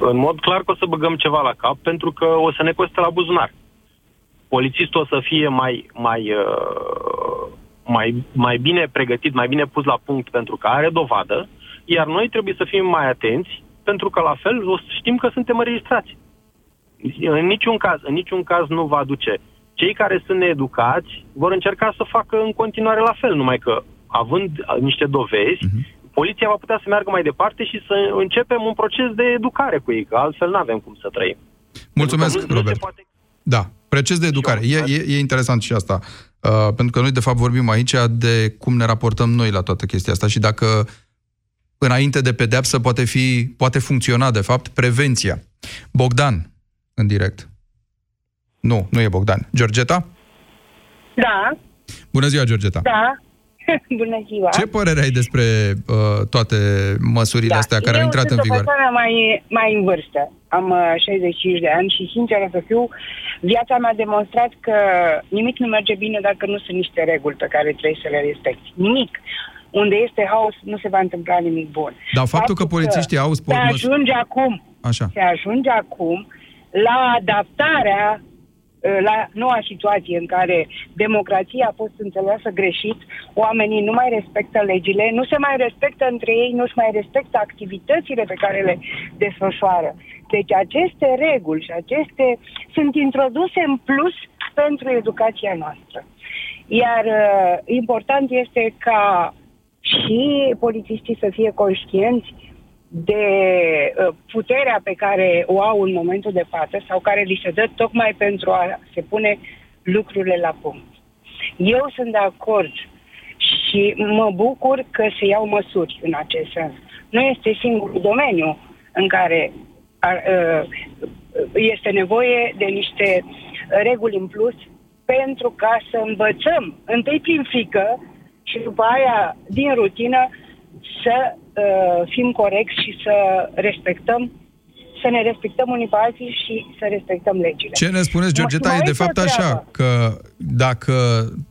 În mod clar că o să băgăm ceva la cap pentru că o să ne coste la buzunar. Polițistul o să fie mai, mai, uh, mai, mai bine pregătit, mai bine pus la punct pentru că are dovadă, iar noi trebuie să fim mai atenți pentru că la fel o să știm că suntem înregistrați. În niciun caz, în niciun caz nu va duce. Cei care sunt needucați vor încerca să facă în continuare la fel, numai că având niște dovezi, uh-huh. poliția va putea să meargă mai departe și să începem un proces de educare cu ei, că altfel nu avem cum să trăim.
Mulțumesc,
nu,
Robert.
Nu poate...
Da, proces de educare. E, e, e interesant și asta. Uh, pentru că noi, de fapt, vorbim aici de cum ne raportăm noi la toată chestia asta și dacă înainte de pedeapsă poate, fi, poate funcționa, de fapt, prevenția. Bogdan, în direct. Nu, nu e Bogdan. Georgeta?
Da.
Bună ziua, Georgeta.
Da. [laughs] Bună ziua.
Ce părere ai despre uh, toate măsurile
da.
astea care
Eu
au intrat în vigoare?
Eu sunt mai, mai în vârstă. Am uh, 65 de ani și, sincer să fiu, viața mi-a demonstrat că nimic nu merge bine dacă nu sunt niște reguli pe care trebuie să le respecti. Nimic unde este haos, nu se va întâmpla nimic bun.
Dar faptul, faptul că polițiștii
că
au
sport... Se ajunge acum,
Așa.
se ajunge acum la adaptarea la noua situație în care democrația a fost înțeleasă greșit, oamenii nu mai respectă legile, nu se mai respectă între ei, nu se mai respectă activitățile pe care le desfășoară. Deci aceste reguli și aceste sunt introduse în plus pentru educația noastră. Iar uh, important este ca și polițiștii să fie conștienți de uh, puterea pe care o au în momentul de față sau care li se dă tocmai pentru a se pune lucrurile la punct. Eu sunt de acord și mă bucur că se iau măsuri în acest sens. Nu este singurul domeniu în care ar, uh, este nevoie de niște reguli în plus pentru ca să învățăm, întâi prin frică și după aia din rutină, să uh, fim corecți și să respectăm să ne respectăm unii pe alții și să respectăm legile.
Ce ne spuneți, Georgeta, e de fapt așa, că dacă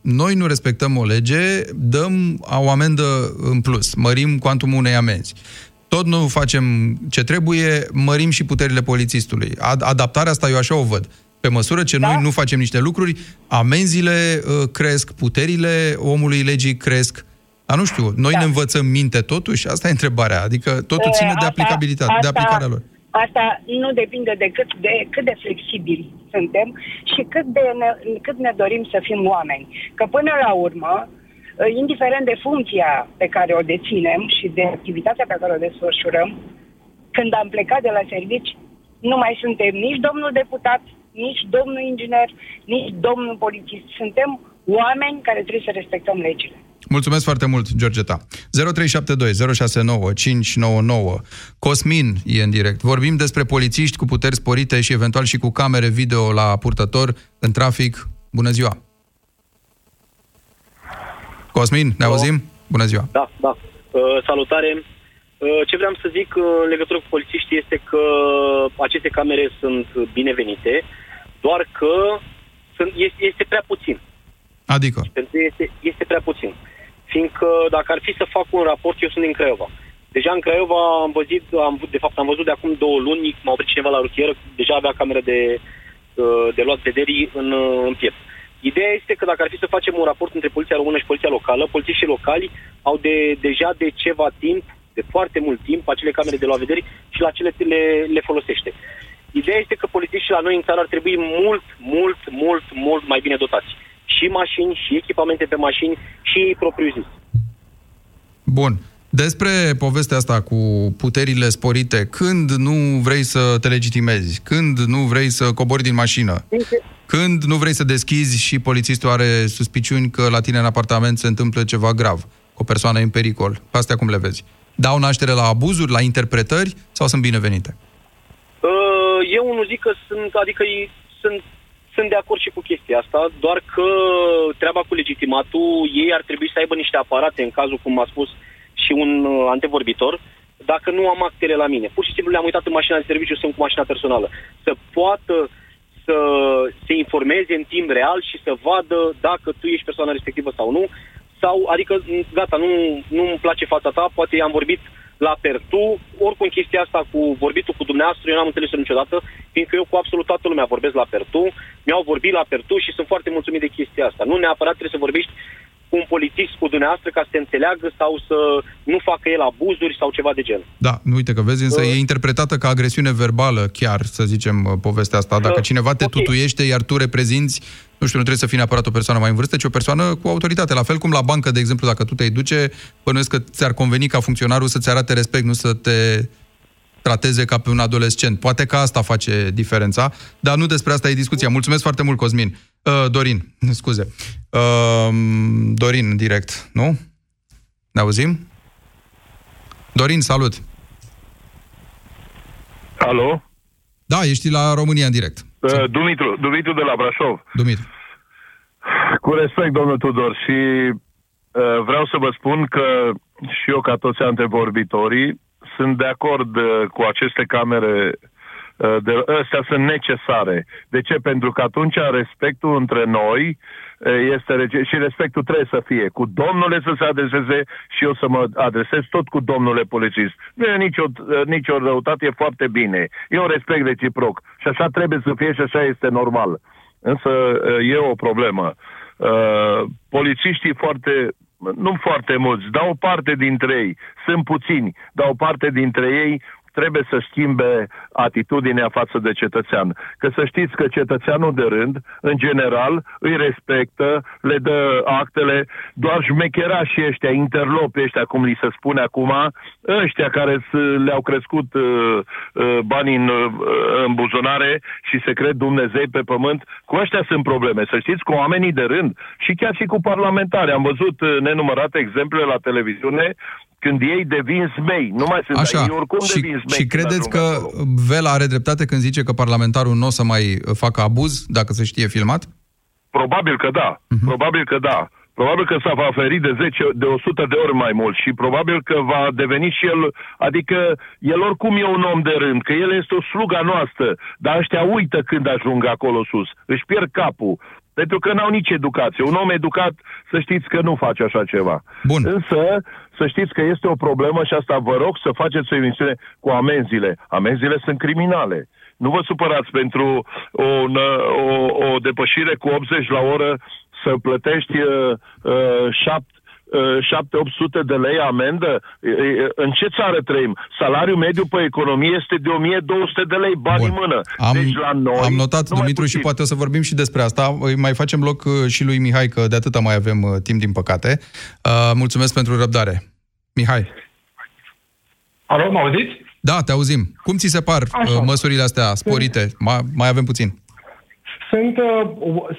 noi nu respectăm o lege, dăm o amendă în plus, mărim cuantumul unei amenzi. Tot nu facem ce trebuie, mărim și puterile polițistului. Ad- adaptarea asta eu așa o văd. Pe măsură ce da? noi nu facem niște lucruri, amenziile uh, cresc, puterile omului legii cresc. Dar nu știu, noi da. ne învățăm minte totuși? Asta e întrebarea. Adică totul
E,
ține de
asta-
aplicabilitate, de
asta-
aplicarea lor.
Asta nu depinde de cât de, cât de flexibili suntem și cât, de ne, cât ne dorim să fim oameni. Că până la urmă, ă, indiferent de funcția pe care o deținem și de activitatea pe care o desfășurăm, când am plecat de la servici, nu mai suntem nici domnul deputat, nici domnul inginer, nici domnul polițist. Suntem oameni care trebuie să respectăm legile.
Mulțumesc foarte mult, Georgeta. 0372 069 599. Cosmin e în direct. Vorbim despre polițiști cu puteri sporite și eventual și cu camere video la purtător în trafic. Bună ziua! Cosmin, ne auzim? Bună ziua!
Da, da. Uh, salutare. Uh, ce vreau să zic uh, în legătură cu polițiștii este că aceste camere sunt binevenite, doar că sunt, este, este prea puțin.
Adică?
Pentru că este, este prea puțin. Fiindcă dacă ar fi să fac un raport, eu sunt din Craiova. Deja în Craiova am văzut, am, de fapt am văzut de acum două luni, m-a oprit cineva la rutieră, deja avea cameră de, uh, de luat vederii în, uh, în piept. Ideea este că dacă ar fi să facem un raport între poliția română și poliția locală, polițiștii locali au de, deja de ceva timp, de foarte mult timp, acele camere de luat vederii și la cele le, le folosește. Ideea este că polițiștii la noi în țară ar trebui mult, mult, mult, mult mai bine dotați. Și mașini, și echipamente pe mașini, și ei propriu zis.
Bun. Despre povestea asta cu puterile sporite, când nu vrei să te legitimezi, când nu vrei să cobori din mașină, când nu vrei să deschizi și polițistul are suspiciuni că la tine în apartament se întâmplă ceva grav, cu o persoană în pericol. Astea cum le vezi? Dau naștere la abuzuri, la interpretări sau sunt binevenite?
Uh, Eu nu zic că sunt, adică ei sunt, sunt de acord și cu chestia asta, doar că treaba cu legitimatul, ei ar trebui să aibă niște aparate, în cazul, cum a spus și un uh, antevorbitor, dacă nu am actele la mine. Pur și simplu le-am uitat în mașina de serviciu, sunt cu mașina personală. Să poată să se informeze în timp real și să vadă dacă tu ești persoana respectivă sau nu, sau, adică, m, gata, nu, nu îmi place fața ta, poate am vorbit la pertu, oricum chestia asta cu vorbitul cu dumneavoastră, eu n-am înțeles-o niciodată, fiindcă eu cu absolut toată lumea vorbesc la pertu, mi-au vorbit la pertu și sunt foarte mulțumit de chestia asta. Nu neapărat trebuie să vorbești cu un polițist cu dumneavoastră ca să te înțeleagă sau să nu facă el abuzuri sau ceva de genul.
Da, nu uite că vezi, însă e interpretată ca agresiune verbală, chiar, să zicem, uh, povestea asta. Dacă
Uh,
cineva te
ok.
tutuiește, iar tu reprezinți, nu știu, nu trebuie să fii neapărat o persoană mai în vârstă, ci o persoană cu autoritate. La fel cum la bancă, de exemplu, dacă tu te-ai duce, bănuiesc că ți-ar conveni ca funcționarul să-ți arate respect, nu să te trateze ca pe un adolescent. Poate că asta face diferența, dar nu despre asta e discuția. Mulțumesc foarte mult, Cosmin. Uh, Dorin, [laughs] scuze. Uh, Dorin, în direct, nu? Ne auzim? Dorin, salut!
Alo?
Da, ești la România în direct.
Uh, Dumitru, Dumitru de la Brașov.
Dumitru.
Cu respect, domnul Tudor, și uh, vreau să vă spun că și eu, ca toți antevorbitorii, sunt de acord uh, cu aceste camere uh, de, astea sunt necesare. De ce? Pentru că atunci respectul între noi uh, este rege- și respectul trebuie să fie cu domnule să se adreseze și eu să mă adresez tot cu domnule polițist. Nu e nicio, uh, nicio răutate, e foarte bine. E un respect reciproc și așa trebuie să fie și așa este normal. Însă uh, e o problemă. Uh, polițiștii foarte, nu foarte mulți, dar o parte dintre ei, sunt puțini, dar o parte dintre ei trebuie să schimbe atitudinea față de cetățean. Că să știți că cetățeanul de rând, în general, îi respectă, le dă actele, doar șmecherașii ăștia, interlopi ăștia, cum li se spune acum, ăștia care s- le-au crescut uh, uh, banii în, uh, în buzunare și se cred Dumnezei pe pământ, cu ăștia sunt probleme. Să știți, cu oamenii de rând și chiar și cu parlamentari. Am văzut uh, nenumărate exemple la televiziune când ei devin smei. Nu mai sunt,
Așa.
ei oricum
Și
devin șmecher
Și credeți
ajung
că
acolo.
Vela are dreptate când zice că parlamentarul nu o să mai facă abuz dacă se știe filmat?
Probabil că da.
Mhm.
Probabil că da. Probabil că s-a va feri de 10, de 100 de ori mai mult și probabil că va deveni și el, adică el oricum e un om de rând, că el este o sluga noastră, dar ăștia uită când ajung acolo sus, își pierd capul, pentru că n-au nici educație. Un om educat, să știți că nu face așa ceva.
Bun.
Însă, să știți că este o problemă și asta vă rog să faceți o emisiune cu amenziile. Amenziile sunt criminale. Nu vă supărați pentru o, o, o depășire cu 80 la oră să plătești uh, uh, 7-800 de lei amendă? E, e, În ce țară trăim? Salariul mediu pe economie este de 1200 de lei bani în mână.
Am,
deci la noi...
am notat,
numai
Dumitru, și
puțin.
poate o să vorbim și despre asta. Îi mai facem loc uh, și lui Mihai, că de atâta mai avem uh, timp, din păcate. Uh, mulțumesc pentru răbdare. Mihai.
Alo, mă auziți?
Da, te auzim. Cum ți se par
Așa.
uh, măsurile astea sporite? Mai, mai avem puțin.
Sunt, uh,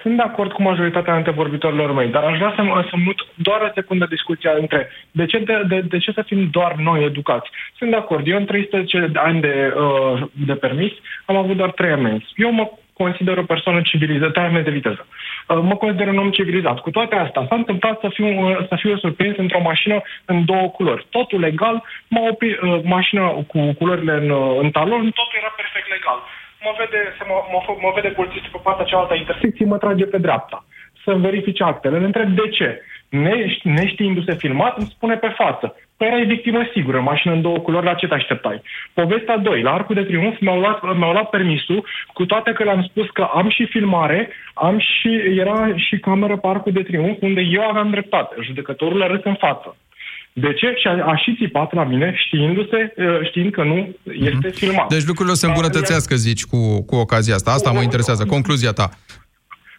sunt de acord cu majoritatea antevorbitorilor mei, dar aș vrea să, mă- să mut doar o secundă discuția între de ce, de, de, de ce să fim doar noi educați. Sunt de acord. Eu în 13 de ani de, uh, de permis am avut doar 3 amenzi. Eu mă consider o persoană civilizată, 3 amenzi de viteză. Uh, mă consider un om civilizat. Cu toate astea, s-a întâmplat să fiu, uh, să fiu surprins într-o mașină în două culori. Totul legal, m-a oprit uh, mașina cu culorile în, uh, în talon, totul era perfect legal mă vede, se mă, mă, mă vede polițistul pe partea cealaltă a intersecției, mă trage pe dreapta. Să verifice actele. Le întreb de ce. Ne, neștiindu-se filmat, îmi spune pe față. Păi erai victimă sigură, mașină în două culori, la ce te așteptai? Povestea 2. La Arcul de Triunf mi-au luat, mi-au luat permisul, cu toate că le-am spus că am și filmare, am și, era și cameră pe Arcul de Triunf, unde eu aveam dreptate. Judecătorul a râs în față. De ce? Și a, a și țipat la mine știindu-se, uh, știind că nu este filmat.
Deci lucrurile o să îmbunătățească, zici, cu, cu ocazia asta. Asta mă interesează. Concluzia ta.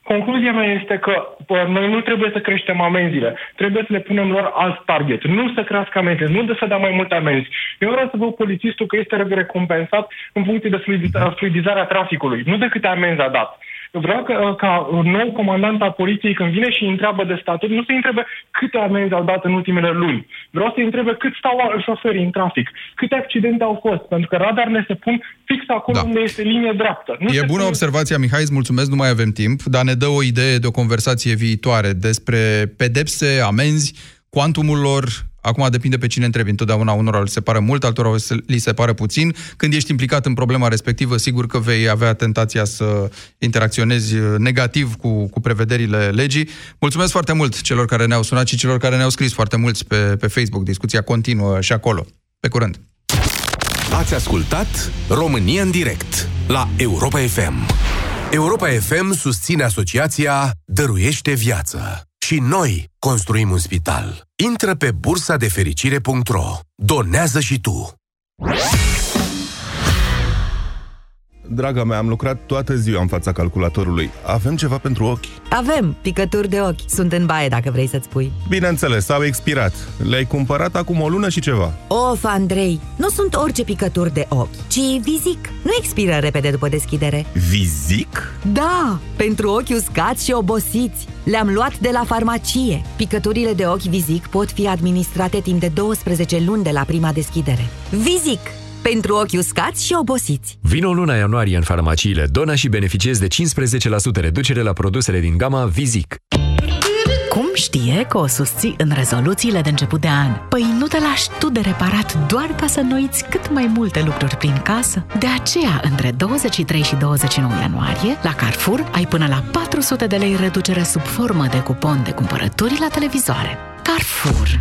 Concluzia mea este că pă, noi nu trebuie să creștem amenziile, trebuie să le punem lor alt target, nu să crească amenziile, nu de să dea mai multe amenzi. Eu vreau să văd polițistul că este recompensat în funcție de fluidiza- fluidizarea traficului, nu de câte amenzi a dat. Eu vreau că, ca nou comandant al poliției, când vine și îi întreabă de statut, nu să-i întrebe câte amenzi au dat în ultimele luni. Vreau să-i întrebe cât stau șoferii în trafic, câte accidente au fost, pentru că radarele se pun fix acolo da. unde este linie dreaptă. Nu
E
se
bună
pun-
observația, Mihai, îți mulțumesc, nu mai avem timp, dar ne dă o idee de o conversație viitoare despre pedepse, amenzi, cuantumul lor, acum depinde pe cine întrebi, întotdeauna unora li se pare mult, altora li se pare puțin. Când ești implicat în problema respectivă, sigur că vei avea tentația să interacționezi negativ cu, cu prevederile legii. Mulțumesc foarte mult celor care ne-au sunat și celor care ne-au scris foarte mulți pe, pe Facebook. Discuția continuă și acolo. Pe curând!
Ați ascultat România în direct la Europa FM. Europa FM susține asociația Dăruiește Viață. Și noi construim un spital. Intră pe bursa de fericire.ro. Donează și tu.
Draga mea, am lucrat toată ziua în fața calculatorului. Avem ceva pentru ochi?
Avem picături de ochi. Sunt în baie, dacă vrei să-ți pui.
Bineînțeles, au expirat. Le-ai cumpărat acum o lună și ceva.
Of, Andrei, nu sunt orice picături de ochi, ci Vizic. Nu expiră repede după deschidere.
Vizic?
Da, pentru ochi uscați și obosiți. Le-am luat de la farmacie. Picăturile de ochi Vizic pot fi administrate timp de 12 luni de la prima deschidere. Vizic! Pentru ochi uscați și obosiți.
Vino luna ianuarie în farmaciile Dona și beneficiezi de 15% reducere la produsele din gama Vizic.
Cum știe că o susții în rezoluțiile de început de an? Păi nu te lași tu de reparat doar ca să noiți cât mai multe lucruri prin casă? De aceea, între 23 și 29 ianuarie, la Carrefour ai până la 400 de lei reducere sub formă de cupon de cumpărături la televizoare. Carrefour.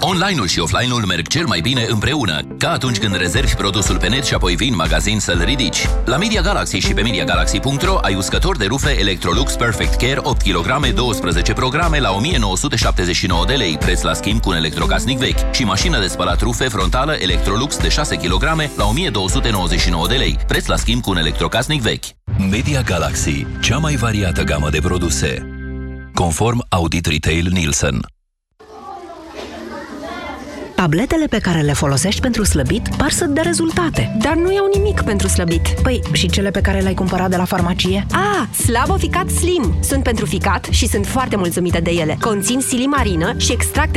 Online-ul și offline-ul merg cel mai bine împreună, ca atunci când rezervi produsul pe net și apoi vii în magazin să-l ridici. La Media Galaxy și pe MediaGalaxy.ro ai uscător de rufe Electrolux Perfect Care 8 kg 12 programe la 1979 de lei, preț la schimb cu un electrocasnic vechi și mașină de spălat rufe frontală Electrolux de 6 kg la 1299 de lei, preț la schimb cu un electrocasnic vechi.
Media Galaxy, cea mai variată gamă de produse. Conform Audit Retail Nielsen.
Tabletele pe care le folosești pentru slăbit par să dea rezultate.
Dar nu iau nimic pentru slăbit.
Păi, și cele pe care le-ai cumpărat de la farmacie?
Ah, Slabo Ficat Slim! Sunt pentru ficat și sunt foarte mulțumită de ele. Conțin silimarină și extracte